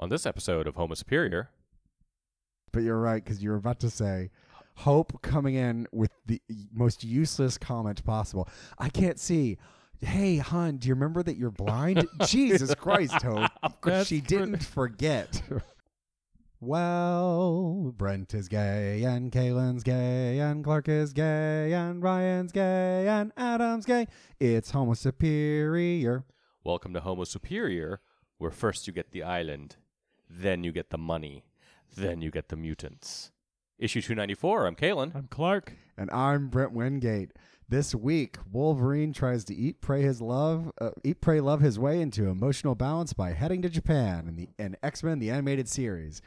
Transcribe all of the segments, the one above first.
On this episode of Homo Superior, But you're right because you're about to say Hope coming in with the most useless comment possible. I can't see. Hey, hon, do you remember that you're blind? Jesus Christ, Hope. She didn't forget. well, Brent is gay, and Kalen's gay, and Clark is gay, and Ryan's gay, and Adam's gay. It's Homo Superior. welcome to Homo Superior, where first you get the island, then you get the money, then you get the mutants. Issue 294, I'm Kalen. I'm Clark. And I'm Brent Wingate. This week, Wolverine tries to eat, pray his love, uh, eat, pray, love his way into emotional balance by heading to Japan in the in X Men the animated series.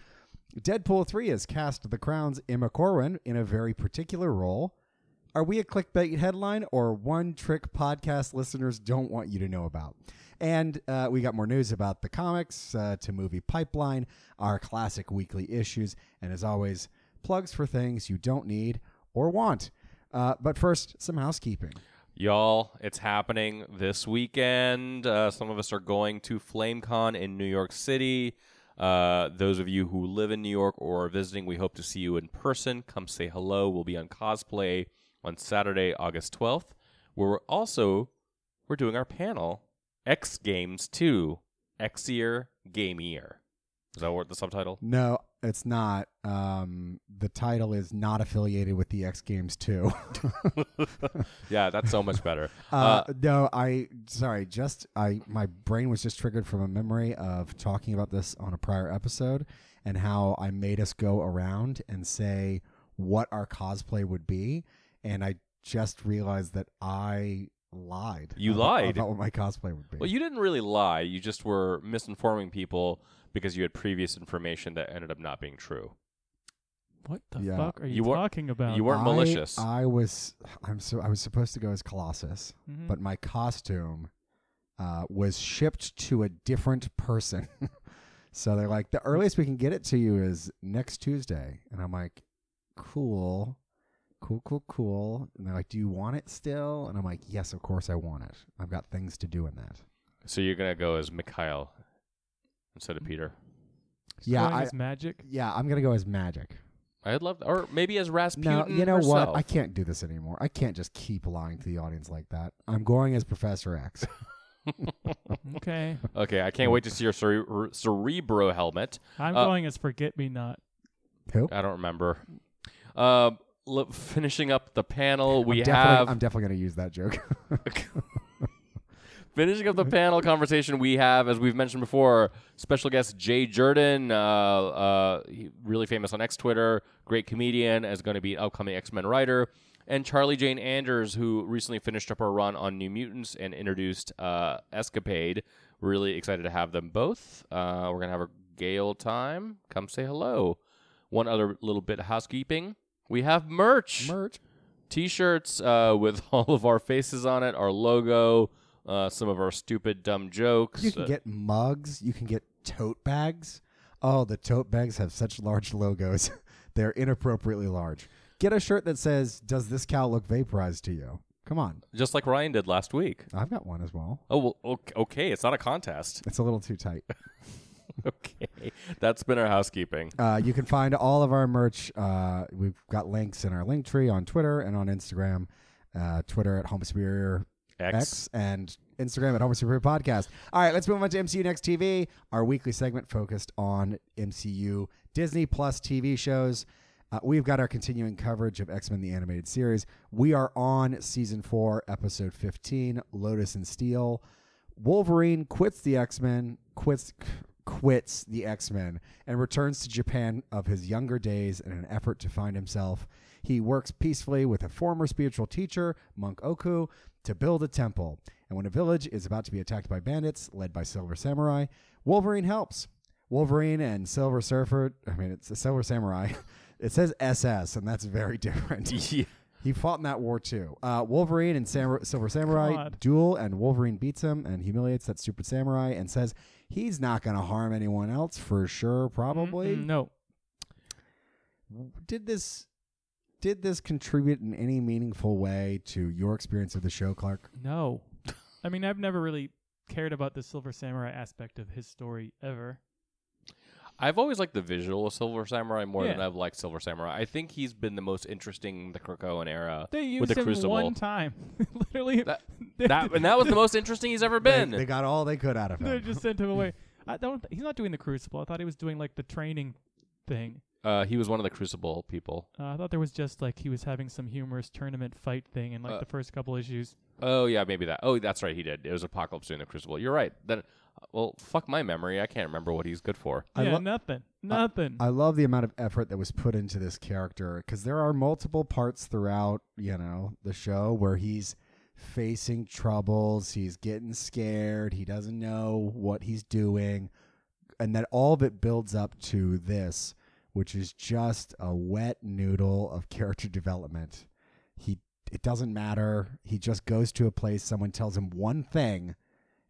Deadpool three has cast the Crown's Emma Corrin in a very particular role. Are we a clickbait headline or one trick podcast listeners don't want you to know about? And uh, we got more news about the comics uh, to movie pipeline, our classic weekly issues, and as always, plugs for things you don't need or want. Uh, but first, some housekeeping. Y'all, it's happening this weekend. Uh, some of us are going to FlameCon in New York City. Uh, those of you who live in New York or are visiting, we hope to see you in person. Come say hello. We'll be on cosplay on Saturday, August 12th, where we're also we're doing our panel X Games 2, Xier Gamier. Is that what the subtitle? No, it's not. Um, the title is not affiliated with the X Games 2. yeah, that's so much better. Uh, no, I sorry. Just I my brain was just triggered from a memory of talking about this on a prior episode and how I made us go around and say what our cosplay would be, and I just realized that I lied. You about- lied? about what my cosplay would be. Well, you didn't really lie. You just were misinforming people because you had previous information that ended up not being true. What the Yeah. fuck are you, You talking about? you weren't I- malicious. I was. I'm so. I was supposed to go as Colossus, Mhm. but my costume uh, was shipped to a different person. so they're like, the earliest we can get it to you is next Tuesday, and I'm like, cool, cool, cool, cool. And they're like, do you want it still? And I'm like, yes, of course I want it. I've got things to do in that. So you're gonna go as Mikhail instead of Peter. Yeah, Going I, as Magik. yeah, I'm gonna go as Magik. I'd love, or maybe as Rasputin. No, you know herself. what? I can't do this anymore. I can't just keep lying to the audience like that. I'm going as Professor X. Okay, Okay, I can't wait to see your cere- Cerebro helmet. I'm Uh, going as forget me not. Who? I don't remember. Uh, l- finishing up the panel, we I'm have I'm definitely going to use that joke. Finishing up the panel conversation, we have, as we've mentioned before, special guest Jay Jordan, uh, uh, really famous on X Twitter, great comedian, is going to be an upcoming X Men writer, and Charlie Jane Anders, who recently finished up our run on New Mutants and introduced uh, Escapade. Really excited to have them both. Uh, we're gonna have a gay old time. Come say hello. One other little bit of housekeeping: we have merch Merch. t-shirts uh, with all of our faces on it, our logo, uh, some of our stupid dumb jokes. You can Uh, get mugs. You can get tote bags. Oh, the tote bags have such large logos. They're inappropriately large. Get a shirt that says, Does this cow look vaporized to you? Come on. just like Ryan did last week. I've got one as well. Oh well, ok- okay, it's not a contest. It's a little too tight. okay, that's been our housekeeping. Uh, you can find all of our merch. Uh, we've got links in our link tree on Twitter and on Instagram. Uh, Twitter at Homo Superior X. X and Instagram at Homo Superior Podcast. All right, let's move on to MCU Next TV, our weekly segment focused on MCU Disney Plus TV shows. Uh, we've got our continuing coverage of X Men the Animated Series. We are on season four, episode 15, Lotus and Steel. Wolverine quits the X Men, quits quits the X Men, and returns to Japan of his younger days in an effort to find himself. He works peacefully with a former spiritual teacher, Monk Oku, to build a temple. And when a village is about to be attacked by bandits led by Silver Samurai, Wolverine helps. Wolverine and Silver Surfer, I mean, it's a Silver Samurai. It says SS, and that's very different. Yeah. He fought in that war too. Uh, Wolverine and Sam- Silver Samurai God. duel, and Wolverine beats him and humiliates that stupid samurai and says he's not going to harm anyone else for sure. Probably. Mm-mm, no. Did this did this contribute in any meaningful way to your experience of the show, Clark? No. I mean, I've never really cared about the Silver Samurai aspect of his story ever. I've always liked the visual of Silver Samurai more than I've liked Silver Samurai. I think he's been the most interesting in the Krakoan era. They used with the him Crucible. one time. Literally, That- they- That and that was the most interesting he's ever They, been. they got all they could out of him. they him. just sent him away. I don't. He's not doing the Crucible. I thought he was doing like the training thing. uh, he was one of the Crucible people. Uh, I thought there was just like he was having some humorous tournament fight thing in like Uh, the first couple issues. Oh yeah, maybe that. Oh, that's right. He did. It was Apocalypse doing the Crucible. You're right. Then, well, fuck my memory. I can't remember what he's good for. I yeah, lo- nothing, nothing. I love the amount of effort that was put into this character because there are multiple parts throughout, you know, the show where he's facing troubles, he's getting scared, he doesn't know what he's doing, and that all of it builds up to this, which is just a wet noodle of character development. He it doesn't matter. He just goes to a place someone tells him one thing,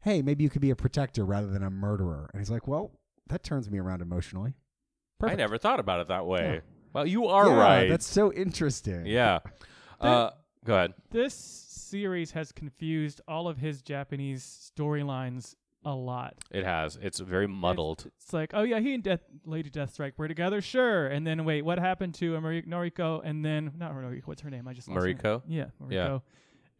"Hey, maybe you could be a protector rather than a murderer." And he's like, "Well, that turns me around emotionally." Perfect. I never thought about it that way. Yeah. Well, you are Yeah, right. That's so interesting. yeah. Uh, go ahead. this series has confused all of his Japanese storylines a lot. It has. It's very muddled. It's like, oh yeah, he and Death, Lady Deathstrike were together, sure. And then wait, what happened to Amari- Noriko? And then not Noriko, what's her name? I just lost her name. Mariko. Yeah, Mariko. Yeah.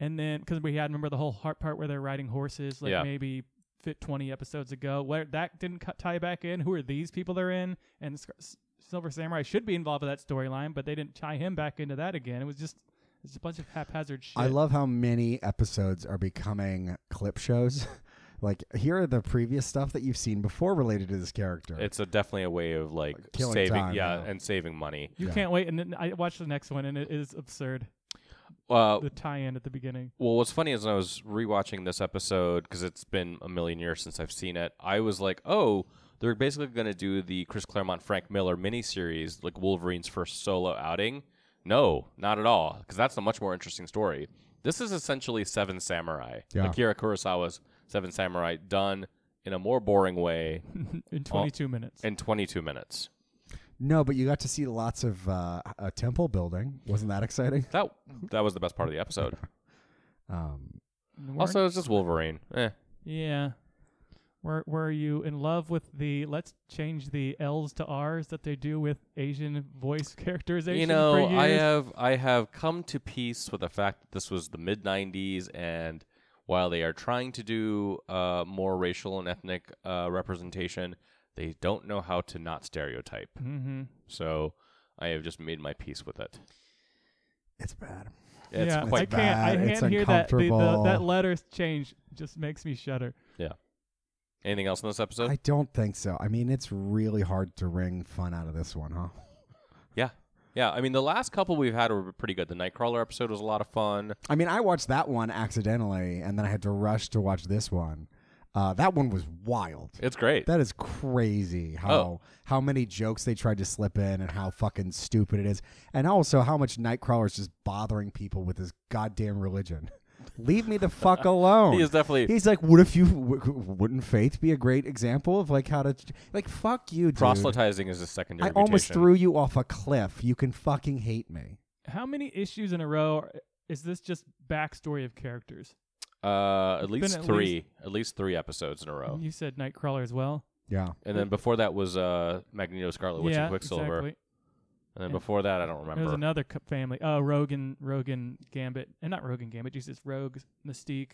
And then because we had remember the whole heart part where they're riding horses, like Yeah. maybe fit twenty episodes ago. Where that didn't cut, tie back in. Who are these people they're in? And Sc- S- Silver Samurai should be involved with that storyline, but they didn't tie him back into that again. It was just it's a bunch of haphazard shit. I love how many episodes are becoming clip shows. like here are the previous stuff that you've seen before related to this character. It's a definitely a way of like Like killing saving, time, yeah, yeah. and saving money. You Yeah. can't wait. And then I watched the next one, and it is absurd. Uh, The tie-in at the beginning. well, what's funny is when I was rewatching this episode because it's been a million years since I've seen it. I was like, oh, they're basically going to do the Chris Claremont Frank Miller miniseries, like Wolverine's first solo outing. No, not at all, because that's a much more interesting story. This is essentially Seven Samurai, Yeah. Akira Kurosawa's Seven Samurai, done in a more boring way in 22 minutes. in 22 minutes. No, but you got to see lots of uh, a temple building. Wasn't that exciting? That that was the best part of the episode. Um, Weren't- Also, it's just Wolverine. Eh. yeah. Were Were you in love with the let's change the L's to R's that they do with Asian voice characterization? You know, for I have I have come to peace with the fact that this was the mid '90s, and while they are trying to do uh, more racial and ethnic uh, representation, they don't know how to not stereotype. Mm-hmm. So I have just made my peace with it. it's bad. It's yeah, I quite can't. I bad. It's can't hear that. The, the, uncomfortable. that letter change just makes me shudder. Yeah. Anything else in this episode? I don't think so. I mean, it's really hard to wring fun out of this one, huh? yeah, yeah. I mean, the last couple we've had were pretty good. The Nightcrawler episode was a lot of fun. I mean, I watched that one accidentally, and then I had to rush to watch this one. Uh, that one was wild. It's great. That is crazy how Oh. how many jokes they tried to slip in and how fucking stupid it is. And also how much Nightcrawler is just bothering people with his goddamn religion. Leave me the fuck alone. he is definitely He's like, what if you w- w- wouldn't faith be a great example of like how to like fuck you, dude. proselytizing is a secondary. I almost mutation. threw you off a cliff. You can fucking hate me. How many issues in a row are- is this just backstory of characters? Uh, at least at three, at least three episodes in a row. You said Nightcrawler as well. Yeah. And then before that was uh, Magneto, Scarlet Witch, yeah, and Quicksilver. exactly. And then Yeah. before that, I don't There was another co- family. Oh, Rogan, Rogan, Gambit, and not Rogan, Gambit. Jesus, Rogue, Mystique,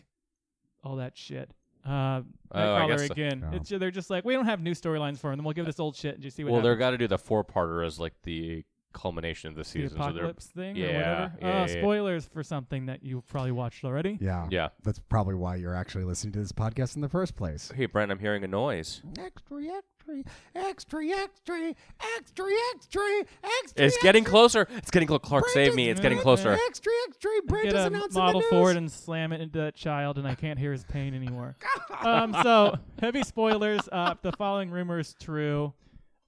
all that shit. Uh, Oh, I Nightcrawler guess so. again. Yeah. It's they're just like we don't have new storylines for them. Then we'll give this old shit and just see what well, they're happens. got to do the four-parter as like the culmination of the the season. so they're apocalypse thing yeah, or whatever. yeah, oh, yeah, yeah. spoilers for something that you've probably watched already. Yeah. yeah. That's probably why you're actually listening to this podcast in the first place. Hey, Brent, I'm hearing a noise. Extra, extra, extra, extra, extra, extra, extra. It's getting closer. It's getting close. Clark, save me. It's getting closer. Extra, extra. Brent Get is a announcing model the news. forward and slam it into that child, and I can't hear his pain anymore. um, so heavy spoilers. Uh, the following rumor is true.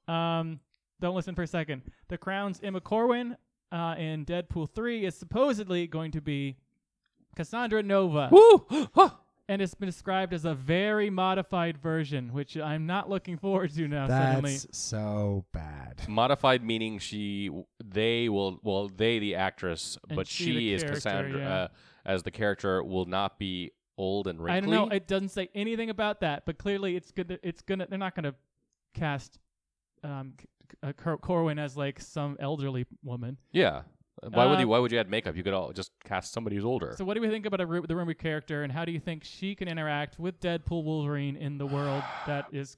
Um, don't listen for a second. The Crown's Emma Corrin uh, in Deadpool three is supposedly going to be Cassandra Nova, Woo! And it's been described as a very modified version, which I'm not looking forward to now. Suddenly, That's so bad. Modified meaning she, they will, well, they the actress, And but she she, is Cassandra yeah. uh, as the character will not be old and wrinkly. I don't know. It doesn't say anything about that, but clearly it's good. It's gonna. They're not gonna cast um, C- C- uh, Cor- Corrin as like some elderly woman. Yeah. Why would Uh, you? Why would you add makeup? You could all just cast somebody who's older. So, what do we think about a, Ru- the Rumour character, and how do you think she can interact with Deadpool Wolverine in the world that is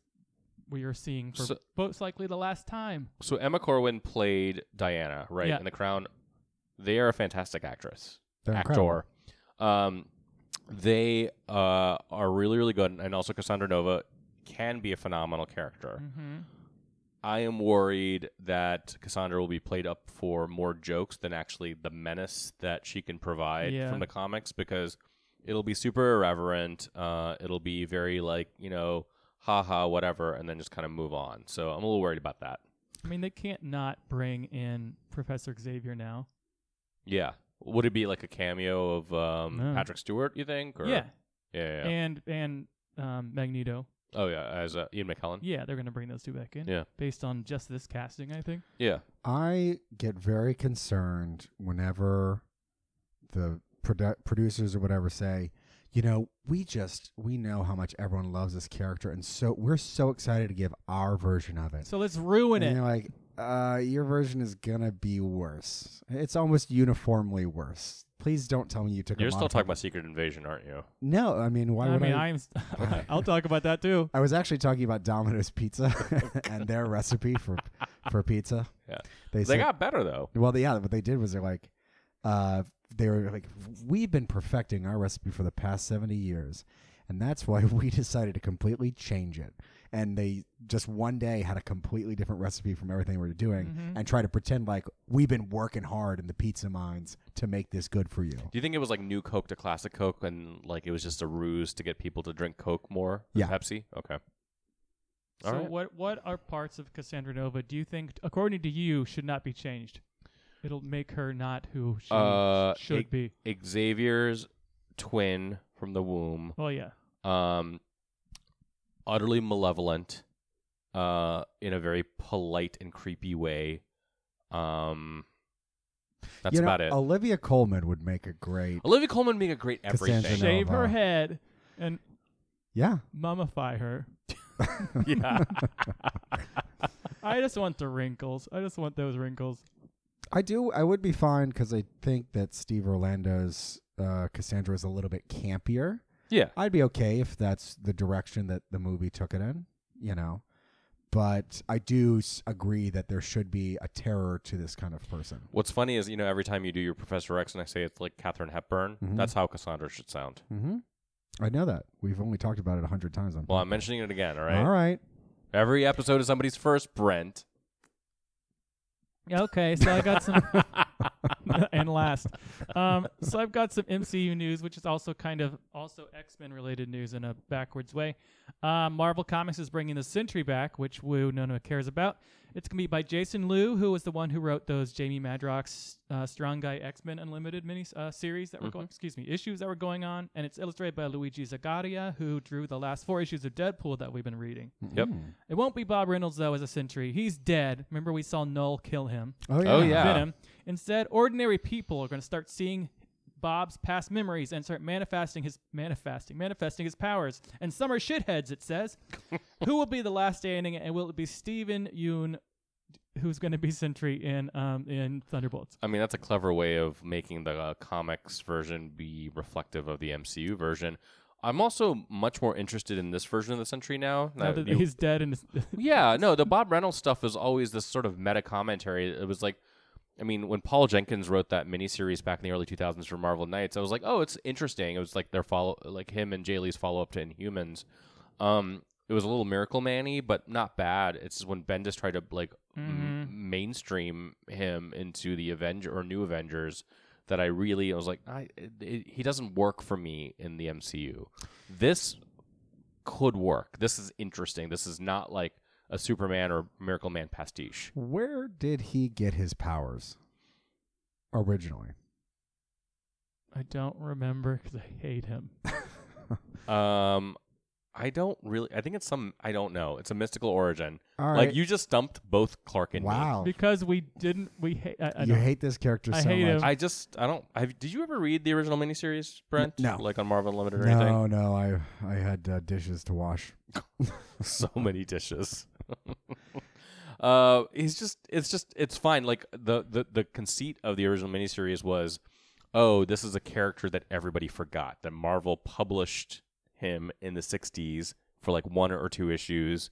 we are seeing for So- most likely the last time? So Emma Corrin played Diana, right? Yeah. In The Crown. They are a fantastic actress, They're incredible. actor. Um, they uh, are really, really good, and also Cassandra Nova can be a phenomenal character. Mm-hmm. I am worried that Cassandra will be played up for more jokes than actually the menace that she can provide Yeah. from the comics because it'll be super irreverent. Uh, it'll be very like you know, haha, whatever, and then just kind of move on. So I'm a little worried about that. I mean, they can't not bring in Professor Xavier now. Yeah. Would it be like a cameo of um, No. Patrick Stewart? You think? Or? Yeah, Yeah. yeah, yeah. and and um, Magneto. Oh yeah, as uh, Ian McKellen. Yeah, they're gonna bring those two back in. Yeah. based on just this casting, I think. Yeah. I get very concerned whenever the produ- producers or whatever say, you know, we just we know how much everyone loves this character, and so we're so excited to give our version of it. So let's ruin and it. you're like, uh, your version is gonna be worse. It's almost uniformly worse. Please don't tell me you took. A you're a still talking about Secret Invasion, aren't you? No, I mean, why I would mean, I? I'm. I'll talk about that too. I was actually talking about Domino's Pizza and their recipe for for pizza. Yeah. they, They said, got better though. Well, yeah, what they did was they're like, uh, they were like, we've been perfecting our recipe for the past 70 years. And that's why we decided to completely change it. And they just one day had a completely different recipe from everything we were doing Mhm. and try to pretend like we've been working hard in the pizza mines to make this good for you. Do you think it was like new Coke to classic Coke, and like it was just a ruse to get people to drink Coke more than Yeah. Pepsi? Okay. All so right. what what are parts of Cassandra Nova do you think, according to you, should not be changed? It'll make her not who she Uh, should be. Xavier's twin from the womb, Oh yeah. um, utterly malevolent, uh, in a very polite and creepy way. Um, that's You know, about it. Olivia Colman would make a great. Olivia Colman being a great Cassandra everything. Nova. Shave her head and Yeah. mummify her. yeah. I just want the wrinkles. I just want those wrinkles. I do. I would be fine because I think that Steve Orlando's uh, Cassandra is a little bit campier. Yeah. I'd be okay if that's the direction that the movie took it in, you know. But I do s- agree that there should be a terror to this kind of person. What's funny is, you know, every time you do your Professor X and I say it's like Katharine Hepburn, Mhm. that's how Cassandra should sound. Mm-hmm. I know that. We've only talked about it a hundred times on. Well, I'm mentioning it again, all right? All right. Every episode is somebody's first, Brent. Okay, so I got some and last. Um, so I've got some MCU news, which is also kind of also X Men related news in a backwards way. Um, Marvel Comics is bringing the Sentry back, which Woo no one cares about. It's gonna be by Jason Loo, who was the one who wrote those Jamie Madrox uh, Strong Guy X Men Unlimited mini uh, series that were going, excuse me, issues that were going on, and it's illustrated by Luigi Zagaria, who drew the last four issues of Deadpool that we've been reading. Yep. Mm. It won't be Bob Reynolds though as a Sentry. He's dead. Remember we saw Knull kill him. Oh yeah. Oh, yeah. Venom. Instead, ordinary people are going to start seeing Bob's past memories and start manifesting his manifesting manifesting his powers. And some are shitheads. It says, who will be the last standing? And will it be Steven Yeun, who's going to be Sentry in um in Thunderbolts? I mean, that's a clever way of making the uh, comics version be reflective of the MCU version. I'm also much more interested in this version of the Sentry now. Now that he's dead and yeah, no, the Bob Reynolds stuff is always this sort of meta commentary. It was like, I mean, when Paul Jenkins wrote that miniseries back in the early 2000s for Marvel Knights, I was like, oh, it's interesting. It was like their follow, like him and Jae Lee's follow up to Inhumans. Um, it was a little Miracle Manny, but not bad. It's just when Bendis tried to like m- mainstream him into the Avenger or New Avengers that I really I was like, I, it, it, he doesn't work for me in the MCU. This could work. This is interesting. This is not like a Superman or Miracle Man pastiche. Where did he get his powers originally? I don't remember because I hate him. Um, I don't really. I think it's some. I don't know. It's a mystical origin. All right. Like you just stumped both Clark and me. wow. Because we didn't. We hate. I, I you hate this character I so hate much. him. I just. I don't. Have, did you ever read the original miniseries, Brent? no. Like on Marvel Unlimited or anything? No, no, I I had uh, dishes to wash. so many dishes. Uh, he's just it's just it's fine. Like the the the conceit of the original miniseries was, oh, this is a character that everybody forgot. That Marvel published him in the '60s for like one or two issues,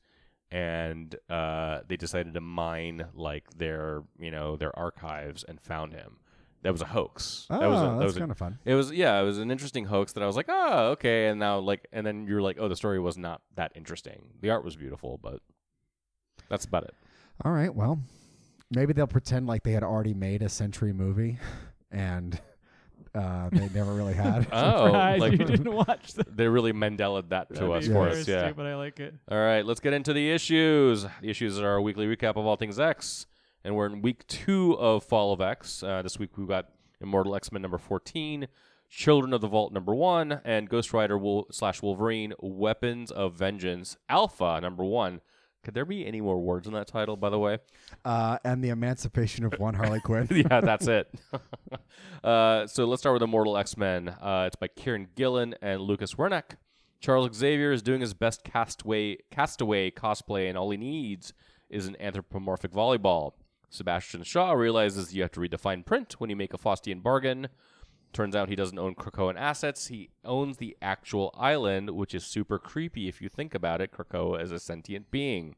and uh, they decided to mine like their you know their archives and found him. That was a hoax. Oh, that was a, that was kind of fun. it was yeah, it was an interesting hoax that I was like, oh, okay, and now like, and then you're like, oh, the story was not that interesting. The art was beautiful, but that's about it. All right, well, maybe they'll pretend like they had already made a Sentry movie, and uh, they never really had. Oh, like you didn't watch that. they really Mandela that to That'd us for us, yeah. but I like it. All right, let's get into the issues. The issues are our weekly recap of all things X, and we're in week two of Fall of X. Uh, this week we've got Immortal X Men number fourteen, Children of the Vault number one, and Ghost Rider Wol- slash Wolverine Weapons of Vengeance Alpha number one. Could there be any more words in that title, by the way? Uh, and the Emancipation of One Harley Quinn. yeah, that's it. uh, so let's start with Immortal X Men. Uh, it's by Kieron Gillen and Lucas Werneck. Charles Xavier is doing his best castaway castaway cosplay, and all he needs is an anthropomorphic volleyball. Sebastian Shaw realizes you have to redefine print when you make a Faustian bargain. Turns out he doesn't own Krakoan assets. He owns the actual island, which is super creepy if you think about it. Krakoa is a sentient being.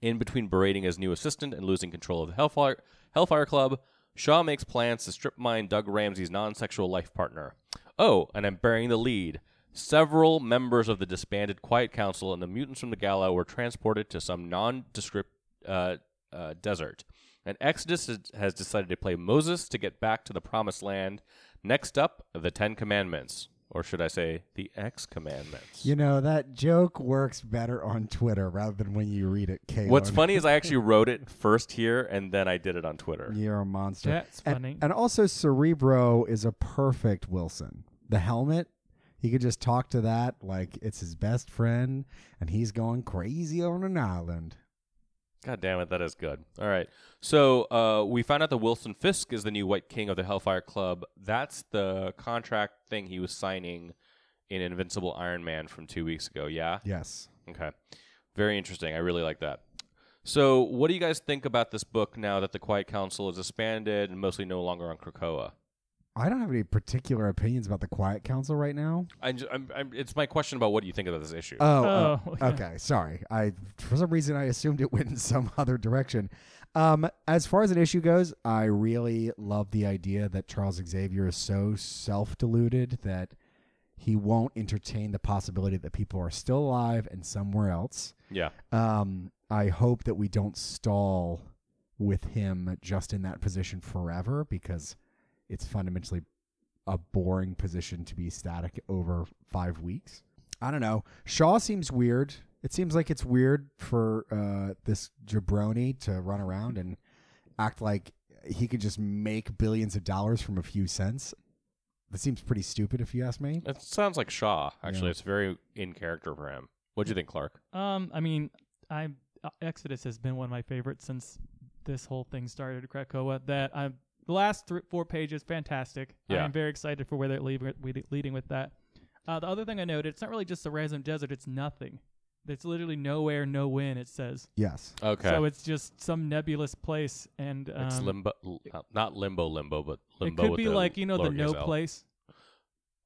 In between berating his new assistant and losing control of the Hellfire, Hellfire Club, Shaw makes plans to strip mine Doug Ramsey's non sexual life partner. Oh, and I'm bearing the lead. Several members of the disbanded Quiet Council and the mutants from the Gala were transported to some nondescript uh, uh, desert. And Exodus has- has decided to play Moses to get back to the Promised Land. Next up, the Ten Commandments. Or should I say, the X Commandments. You know that joke works better on Twitter rather than when you read it. Kalen. What's funny is I actually wrote it first here and then I did it on Twitter. You're a monster. That's And- funny. And, also, Cerebro is a perfect Wilson. The helmet, he could just talk to that like it's his best friend, and he's going crazy on an island. God damn it, that is good. All right. So uh, we found out that Wilson Fisk is the new White King of the Hellfire Club. That's the contract thing he was signing in Invincible Iron Man from two weeks ago. Yeah? Yes. Okay. Very interesting. I really like that. So, what do you guys think about this book now that the Quiet Council is disbanded and mostly no longer on Krakoa? I don't have any particular opinions about the Quiet Council right now. I ju- I'm, I'm, it's my question about what do you think about this issue? Oh, Oh, oh, okay. okay. Sorry. I for some reason I assumed it went in some other direction. Um, as far as an issue goes, I really love the idea that Charles Xavier is so self-deluded that he won't entertain the possibility that people are still alive and somewhere else. yeah. Um, I hope that we don't stall with him just in that position forever because it's fundamentally a boring position to be static over five weeks. I don't know. Shaw seems weird. It seems like it's weird for uh, this jabroni to run around and act like he could just make billions of dollars from a few cents. That seems pretty stupid, if you ask me. It sounds like Shaw, actually. Yeah. It's very in character for him. What do you think, Clark? Um, I mean, I uh, Exodus has been one of my favorites since this whole thing started. Krakoa. That I'm the last three, four pages, fantastic. Yeah. I'm very excited for where they're leaving, leading with that. Uh, the other thing I noted, it's not really just a random desert. It's nothing. It's literally nowhere, no win. It says. Yes. Okay. So it's just some nebulous place, and um, it's limbo, l- not- not limbo, limbo, but it could with be the like you know the no L. place.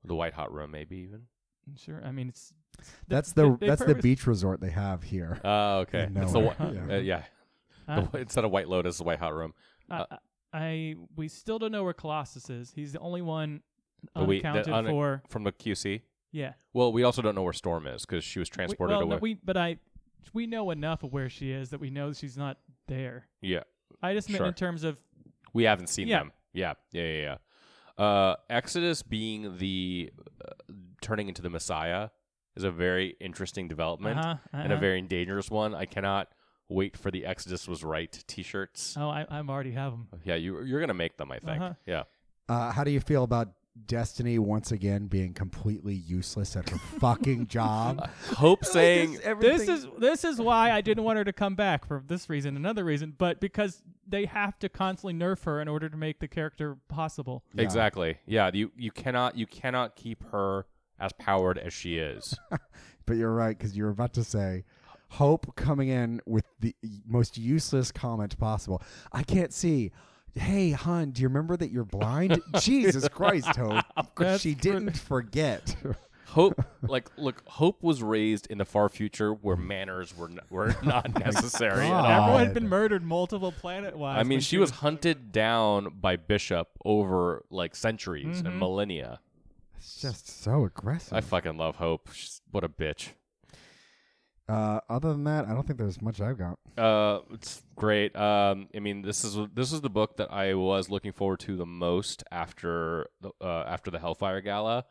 the white hot room, maybe even. Sure. I mean, it's That's the they that's the purpose- beach resort they have here. Oh, okay. In It's the nowhere. whi- Yeah. uh, yeah. uh, The wh- instead of White Lotus, the White Hot Room. I, Uh, I we still don't know where Colossus is. He's the only one But we- unaccounted un- for. From the QC. Yeah. Well, we also don't know where Storm is because she was We- transported well, away. no, we but I we know enough of where she is that we know she's not there. yeah, I just meant Sure. in terms of we haven't seen Yeah. them. Yeah, yeah, yeah, yeah. Uh, Exodus being the uh, turning into the Messiah is a very interesting development uh-huh, and a uh-huh. very dangerous one. I cannot wait for the Exodus was right T-shirts. oh I I'm already have them. Yeah, you you're gonna make them. I think. Uh-huh. Yeah. Uh, how do you feel about Destiny once again being completely useless at her fucking job? Hope saying This is this is why I didn't want her to come back for this reason, another reason, but because they have to constantly nerf her in order to make the character possible. Yeah. Exactly. Yeah. You you cannot you cannot keep her as powered as she is. But you're right because you're about to say Hope coming in with the most useless comment possible. I can't see. Hey, hon, do you remember that you're blind? Jesus Christ, Hope. That's she didn't forget. Hope, like, look, Hope was raised in the far future where manners were n- were not necessary at God. all. Everyone had been murdered multiple planet wise. I mean, she was hunted down by Bishop over like centuries and Mhm. millennia. It's just so aggressive. I fucking love Hope. She's, what a bitch. Uh, other than that, I don't think there's much I've got. Uh, it's great. Um, I mean, this is this is the book that I was looking forward to the most after the uh, after the Hellfire Gala,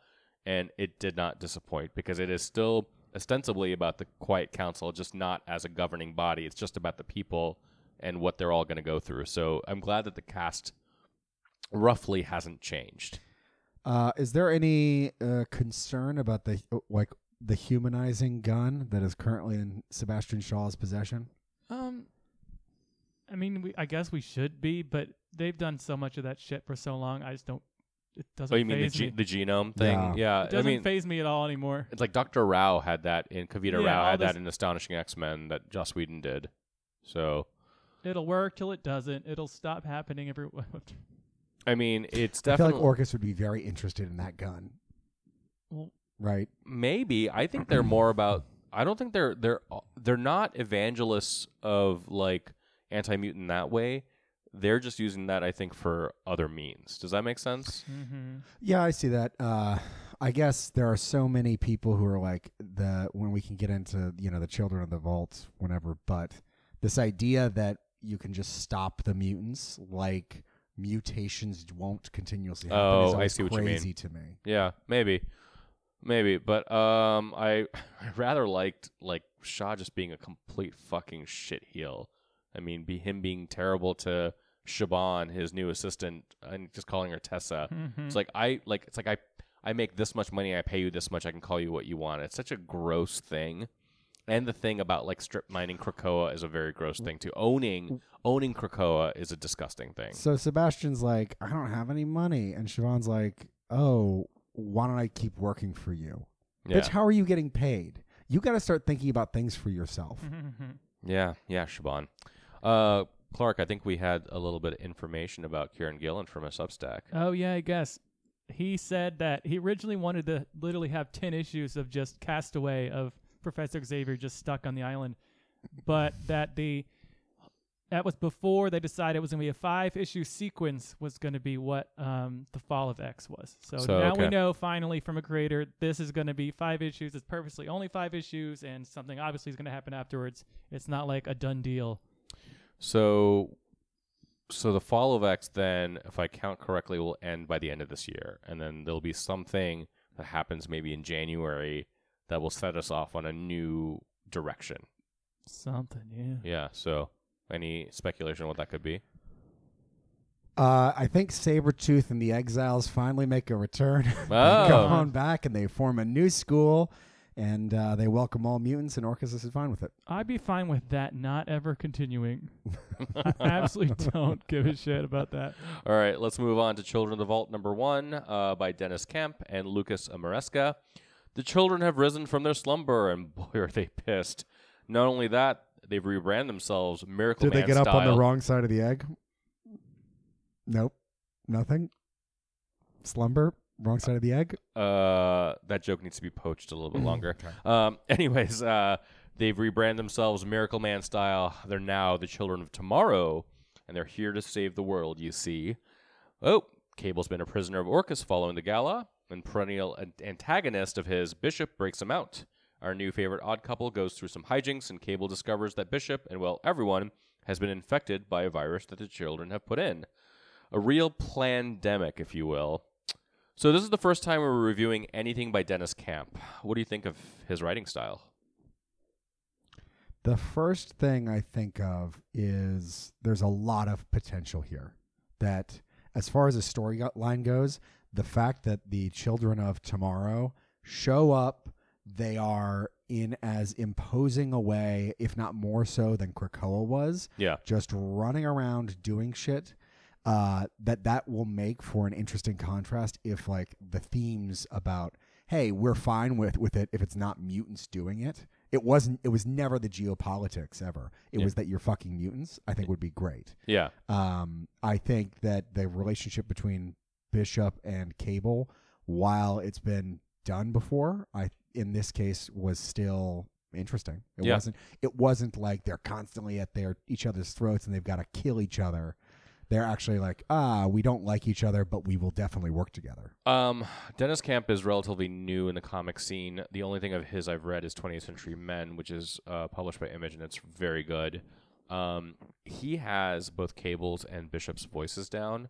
and it did not disappoint because it is still ostensibly about the Quiet Council, just not as a governing body. It's just about the people and what they're all going to go through. So I'm glad that the cast roughly hasn't changed. Uh, is there any uh, concern about the like the humanizing gun that is currently in Sebastian Shaw's possession? Um, I mean, we, I guess we should be, but they've done so much of that shit for so long. I just don't. It doesn't. Oh, you mean the, ge- me. the genome thing? Yeah. Yeah, It doesn't mean, phase me at all anymore. it's like Dr. Rao had that in Kavita Yeah, Rao had that in Astonishing X Men that Joss Whedon did. So It'll work till it doesn't. It'll stop happening every. I mean, it's definitely. I feel like Orchis would be very interested in that gun, Well, right? maybe. I think they're more about. I don't think they're they're they're not evangelists of like anti mutant that way. They're just using that, I think, for other means. Does that make sense? mm-hmm. Yeah, I see that. Uh, I guess there are so many people who are like the when we can get into you know the children of the vault whenever, but this idea that you can just stop the mutants like mutations won't continuously happen Oh, is I always see what you mean. crazy to me. Yeah, maybe, maybe. But um, I I rather liked like Shaw just being a complete fucking shit heel. I mean, be him being terrible to Siobhan, his new assistant, and just calling her Tessa. Mm-hmm. It's like I like it's like I I make this much money, I pay you this much, I can call you what you want. It's such a gross thing. And the thing about like strip mining Krakoa is a very gross thing too. Owning owning Krakoa is a disgusting thing. So Sebastian's like, I don't have any money, and Siobhan's like, Oh, why don't I keep working for you? Yeah. Bitch, how are you getting paid? You got to start thinking about things for yourself. Yeah, yeah, Siobhan. Uh Clark, I think we had a little bit of information about Kieron Gillen from a Substack. Oh yeah, I guess he said that he originally wanted to literally have ten issues of just Castaway of Professor Xavier just stuck on the island, but that the that was before they decided it was going to be a five issue sequence was going to be what um, the Fall of X was. So, So, now okay. we know finally from a creator this is going to be five issues. It's purposely only five issues, and something obviously is going to happen afterwards. It's not like a done deal. So so the fall of X then, if I count correctly, will end by the end of this year. And then there'll be something that happens maybe in January that will set us off on a new direction. Something, yeah. Yeah. So any speculation on what that could be? Uh, I think Sabretooth and the Exiles finally make a return. they Oh. go on back and they form a new school, and uh, they welcome all mutants, and Orchis is fine with it. I'd be fine with that not ever continuing. I absolutely don't give a shit about that. All right, let's move on to Children of the Vault number one uh, by Deniz Camp and Luca Maresca. The children have risen from their slumber, and boy, are they pissed. Not only that, they've rebranded themselves Miracle Man style. Did they Man get up on the style. wrong side of the egg? Nope, nothing. Slumber, wrong side of the egg. Uh, that joke needs to be poached a little bit longer. Okay. Um, anyways, uh, they've rebranded themselves Miracle Man style. They're now the children of tomorrow, and they're here to save the world. You see. Oh, Cable's been a prisoner of Orchis following the gala, and perennial an- antagonist of his, Bishop, breaks him out. Our new favorite odd couple goes through some hijinks, and Cable discovers that Bishop, and well, everyone, has been infected by a virus that the children have put in. A real plandemic, if you will. So this is the first time we're reviewing anything by Deniz Camp. What do you think of his writing style? The first thing I think of is there's a lot of potential here. That, as far as the storyline goes, the fact that the children of tomorrow show up, they are in as imposing a way, if not more so than Krakoa was, Yeah. just running around doing shit. Uh, that that will make for an interesting contrast if like the themes about hey we're fine with with it if it's not mutants doing it It wasn't. It was never the geopolitics ever. It Yeah. was that you're fucking mutants. I think would be great. Yeah. Um, I think that the relationship between Bishop and Cable, while it's been done before, I in this case was still interesting. It Yeah. wasn't. It wasn't like they're constantly at their each other's throats and they've got to kill each other. They're actually like, ah, we don't like each other, but we will definitely work together. Um, Deniz Camp is relatively new in the comic scene. The only thing of his I've read is 20th Century Men, which is uh, published by Image, and it's very good. Um, he has both Cable's and Bishop's voices down.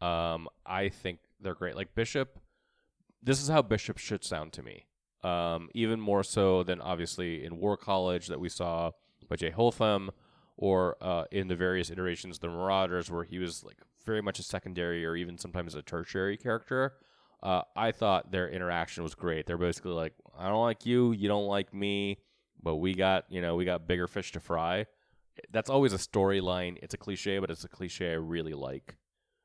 Um, I think they're great. Like Bishop, this is how Bishop should sound to me. Um, even more so than obviously in War College that we saw by Jay Holtham, or uh, in the various iterations of the Marauders, where he was like very much a secondary or even sometimes a tertiary character. Uh, I thought their interaction was great. They're basically like, I don't like you, you don't like me, but we got you know we got bigger fish to fry. That's always a storyline. It's a cliche, but it's a cliche I really like.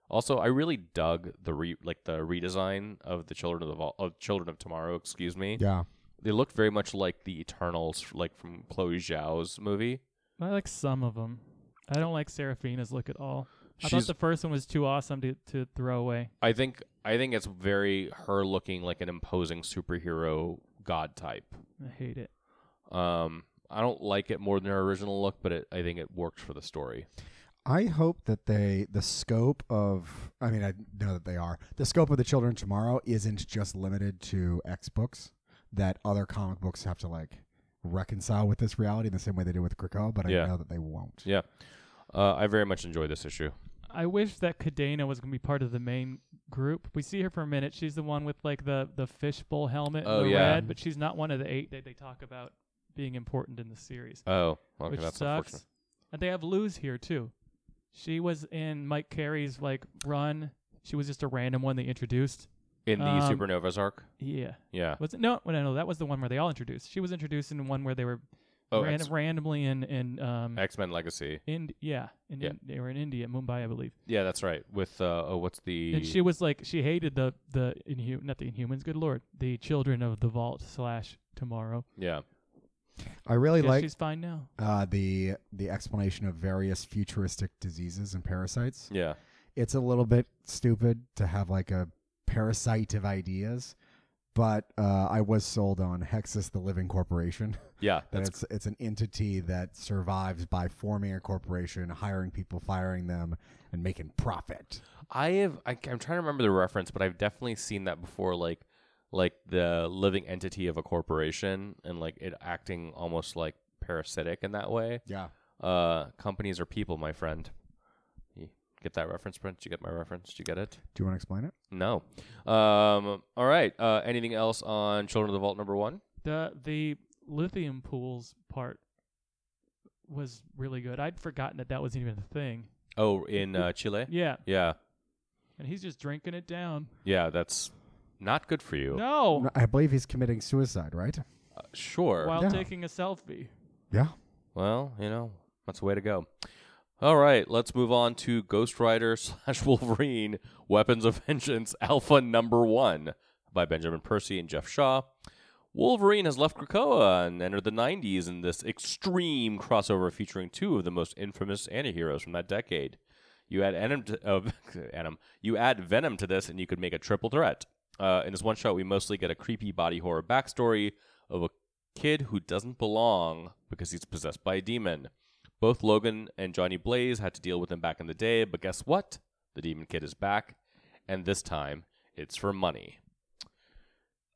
Also, I really dug the re- like the redesign of the Children of the Vol- of Children of Tomorrow. Excuse me. Yeah. They looked very much like the Eternals, like from Chloe Zhao's movie. I like some of them. I don't like Serafina's look at all. I She's, thought the first one was too awesome to, to throw away. I think, I think it's very her looking like an imposing superhero god type. I hate it. Um, I don't like it more than her original look, but it, I think it works for the story. I hope that they the scope of I mean I know that they are the scope of the Children Tomorrow isn't just limited to X books that other comic books have to like reconcile with this reality in the same way they did with Krakoa, but I Yeah. know that they won't. Yeah, uh, I very much enjoy this issue. I wish that Cadena was going to be part of the main group. We see her for a minute. She's the one with like the the fishbowl helmet, Oh, the yeah. red, but she's not one of the eight that they talk about being important in the series, Oh, okay, which that's sucks. unfortunate. And they have Luz here too. She was in Mike Carey's like run. She was just a random one they introduced. In the Um, Supernovas arc, Yeah, yeah. was it? No, no, no. That was the one where they all introduced. She was introduced in one where they were Oh, ran- X- randomly in in um X-Men Legacy. in yeah in, Yeah. in- they were in India, Mumbai, I believe. Yeah, that's right. With uh, oh, what's the? And she was like, she hated the the inhu- not the Inhumans. Good lord, the Children of the Vault slash Tomorrow. yeah, I really Guess like she's fine now. uh, the the explanation of various futuristic diseases and parasites. yeah, It's a little bit stupid to have like a parasite of ideas, but uh, I was sold on Hexus, the Living Corporation. yeah. that That's it's it's an entity that survives by forming a corporation, hiring people, firing them, and making profit. I have. I, I'm trying to remember the reference, but I've definitely seen that before. Like, like the living entity of a corporation, and like it acting almost like parasitic in that way. Yeah. Uh, companies are people, my friend. You get that reference, Brent? Did you get my reference? Did you get it? Do you want to explain it? No. Um. All right. Uh. Anything else on Children of the Vault number one? The the lithium pools part was really good. I'd forgotten that that was even a thing. Oh, in uh, Chile. Yeah, Yeah. and he's just drinking it down. Yeah. That's not good for you. No, No, I believe he's committing suicide, right? Uh, sure. while Yeah. taking a selfie. Yeah. Well, you know, that's the way to go. All right, let's move on to Ghost Rider slash Wolverine Weapons of Vengeance Alpha Number One by Benjamin Percy and Geoff Shaw. Wolverine has left Krakoa and entered the 90s in this extreme crossover featuring two of the most infamous antiheroes from that decade. You add Venom to, uh, Venom, you add Venom to this, and you could make a triple threat. Uh, in this one shot, we mostly get a creepy body horror backstory of a kid who doesn't belong because he's possessed by a demon. Both Logan and Johnny Blaze had to deal with him back in the day, but guess what? The demon kid is back, and this time it's for money.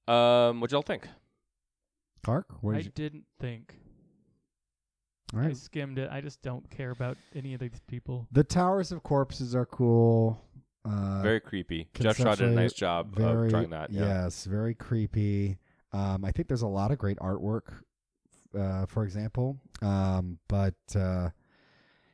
Um, what y'all think? Clark, what I did you? didn't think. All I skimmed it. I just don't care about any of these people. The towers of corpses are cool. Uh, Very creepy. Geoff Shaw did a nice job very of trying that. Yeah. yes, very creepy. Um, I think there's a lot of great artwork, uh, for example, um, but uh,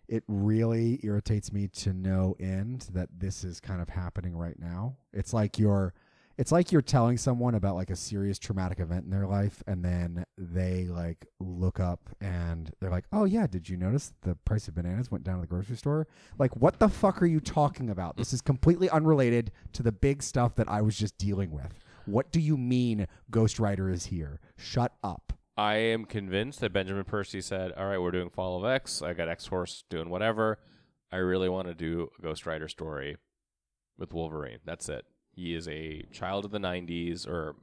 it really irritates me to no end that this is kind of happening right now. It's like you're, it's like you're telling someone about like a serious traumatic event in their life, and then they like look up and they're like, "Oh yeah, did you notice the price of bananas went down at the grocery store?" Like, what the fuck are you talking about? This is completely unrelated to the big stuff that I was just dealing with. What do you mean Ghost Rider is here? Shut up. I am convinced that Benjamin Percy said, "All right, we're doing Fall of X. I got X Force doing whatever. I really want to do a Ghost Rider story with Wolverine. That's it. He is a child of the '90s, or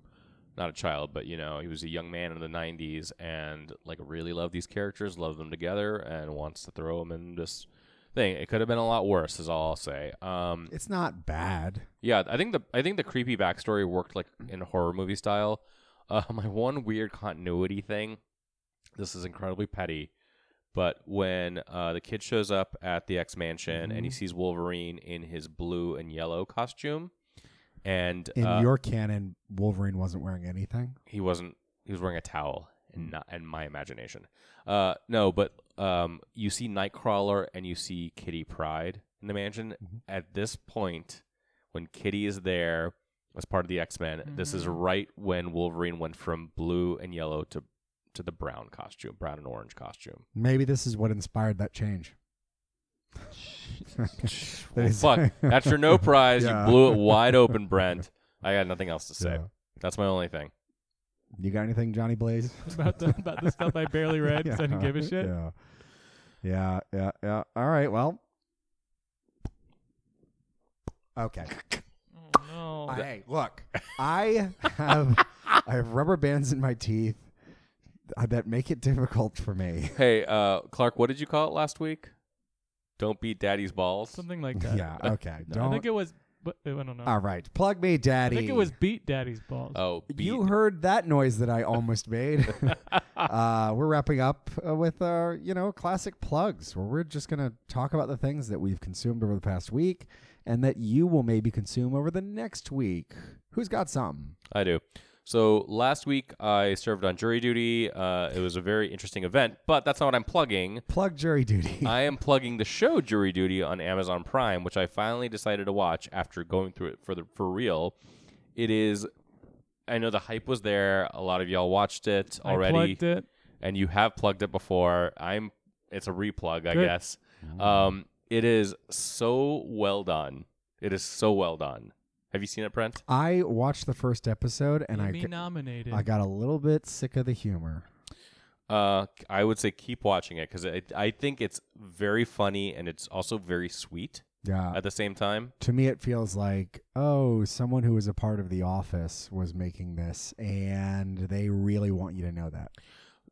not a child, but you know, he was a young man in the '90s, and like really loved these characters, loved them together, and wants to throw them in this thing. It could have been a lot worse, is all I'll say. Um, It's not bad. yeah, I think the I think the creepy backstory worked like in horror movie style. Uh, my one weird continuity thing. This is incredibly petty, but when uh, the kid shows up at the X Mansion and he sees Wolverine in his blue and yellow costume, and In uh, your canon, Wolverine wasn't wearing anything. he wasn't he was wearing a towel and not in my imagination. Uh no but um you see nightcrawler and you see kitty Pryde in the mansion. At this point when kitty is there as part of the x-men this is right when wolverine went from blue and yellow to to the brown costume brown and orange costume. Maybe this is what inspired that change. That well, fuck that's your no prize Yeah. you blew it wide open brent i got nothing else to say Yeah. that's my only thing You got anything, Johnny Blaze? about the about the stuff I barely read read. 'cause I didn't give a shit. Yeah. Yeah, yeah, yeah. All right, well. Okay. Oh no. Hey, look. I have I have rubber bands in my teeth that make it difficult for me. hey uh clark what did you call it last week don't beat daddy's balls Something like that. Yeah, okay. No, Don't I think it was. But I don't know. All right. Plug me, Daddy. I daddy. think it was beat daddy's balls. Oh, beat. You heard that noise that I almost made. uh, we're wrapping up uh, with our, you know, classic plugs, where we're just going to talk about the things that we've consumed over the past week and that you will maybe consume over the next week. Who's got something? I do. So last week I served on jury duty. Uh, it was a very interesting event, but that's not what I'm plugging. Plug jury duty. I am plugging the show Jury Duty on Amazon Prime, which I finally decided to watch after going through it for the for real. It is. I know the hype was there. A lot of y'all watched it I already, plugged it. and you have plugged it before. I'm. It's a replug, I guess. Um, it is so well done. It is so well done. Have you seen it, Brent? I watched the first episode and I, be g- nominated. I got a little bit sick of the humor. Uh, I would say keep watching it because I think it's very funny and it's also very sweet Yeah. at the same time. to me it feels like oh someone who was a part of the office was making this and they really want you to know that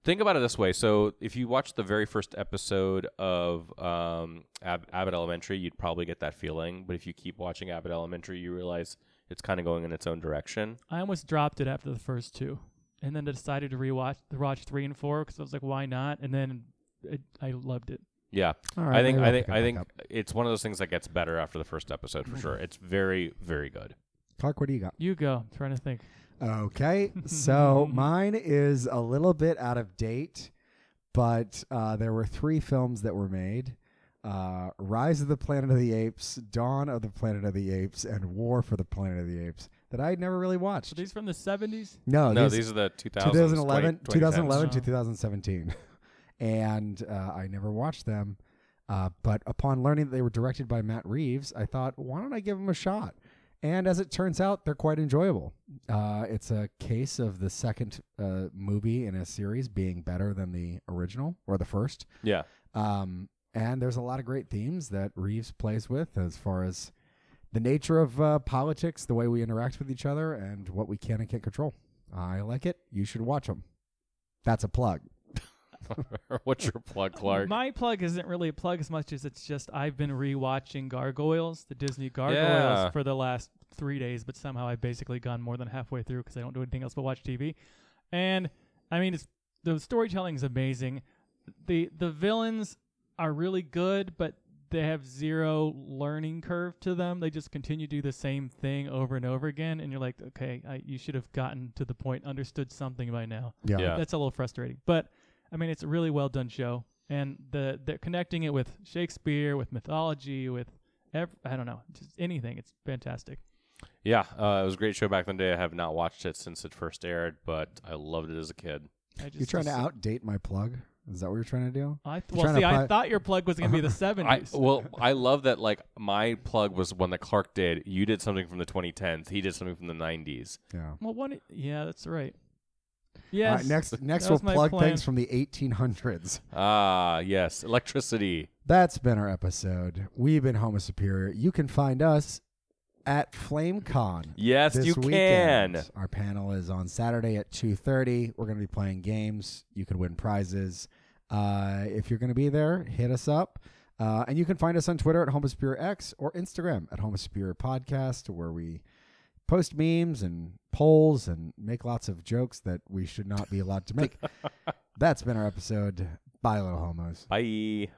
Think about it this way. So, if you watch the very first episode of um, Ab- Abbott Elementary, you'd probably get that feeling. But if you keep watching Abbott Elementary, you realize it's kind of going in its own direction. I almost dropped it after the first two, and then decided to rewatch to watch three and four because I was like, why not? And then it, I loved it. Yeah, all right I think I think I think up. it's one of those things that gets better after the first episode for sure. It's very very good. clark what do you got You go. I'm trying to think. Okay so mine is a little bit out of date but uh, there were three films that were made uh, rise of the planet of the apes dawn of the planet of the apes and war for the planet of the apes that i had never really watched Are these from the 70s? no, no, these, these are the 2000s, 2011, 2010s. 2011 to Oh. 2017. and uh, I never watched them. Uh, but upon learning that they were directed by Matt Reeves, I thought, why don't I give them a shot? And as it turns out, they're quite enjoyable. Uh, it's a case of the second uh, movie in a series being better than the original or the first. Yeah, Um, and there's a lot of great themes that Reeves plays with as far as the nature of uh, politics, the way we interact with each other, and what we can and can't control. I like it. You should watch them. That's a plug. What's your plug, Clark? My plug isn't really a plug as much as it's just I've been rewatching Gargoyles, the Disney Gargoyles, Yeah. for the last three days, but somehow I've basically gone more than halfway through because I don't do anything else but watch TV. And I mean, it's the storytelling is amazing. the The villains are really good, but they have zero learning curve to them. They just continue to do the same thing over and over again, and you're like, okay, I, you should have gotten to the point, understood something by now Yeah. Yeah. that's a little frustrating. But I mean, it's a really well done show, and the the connecting it with Shakespeare, with mythology, with ev- I don't know, just anything. It's fantastic. Yeah, uh, it was a great show back in the day. I have not watched it since it first aired, but I loved it as a kid. I just You're trying to just- outdate my plug? Is that what you're trying to do? I th- well, trying to see, I apply- thought your plug was gonna be the I seventies. well, I love that. Like my plug was one that Clark did. You did something from the 2010s. He did something from the 90s. Yeah. well, one, yeah, that's right. Yes. All right, next, next we'll plug plan. things from the 1800s. Ah, yes, electricity. That's been our episode. We've been Homo Superior. You can find us at FlameCon. Yes, this you weekend. can. Our panel is on Saturday at 2:30. We're going to be playing games. You can win prizes. Uh, if you're going to be there, hit us up. Uh, and you can find us on Twitter at Homo Superior X or Instagram at Homo Superior Podcast, where we post memes and polls and make lots of jokes that we should not be allowed to make. That's been our episode. Bye, little homos. Bye.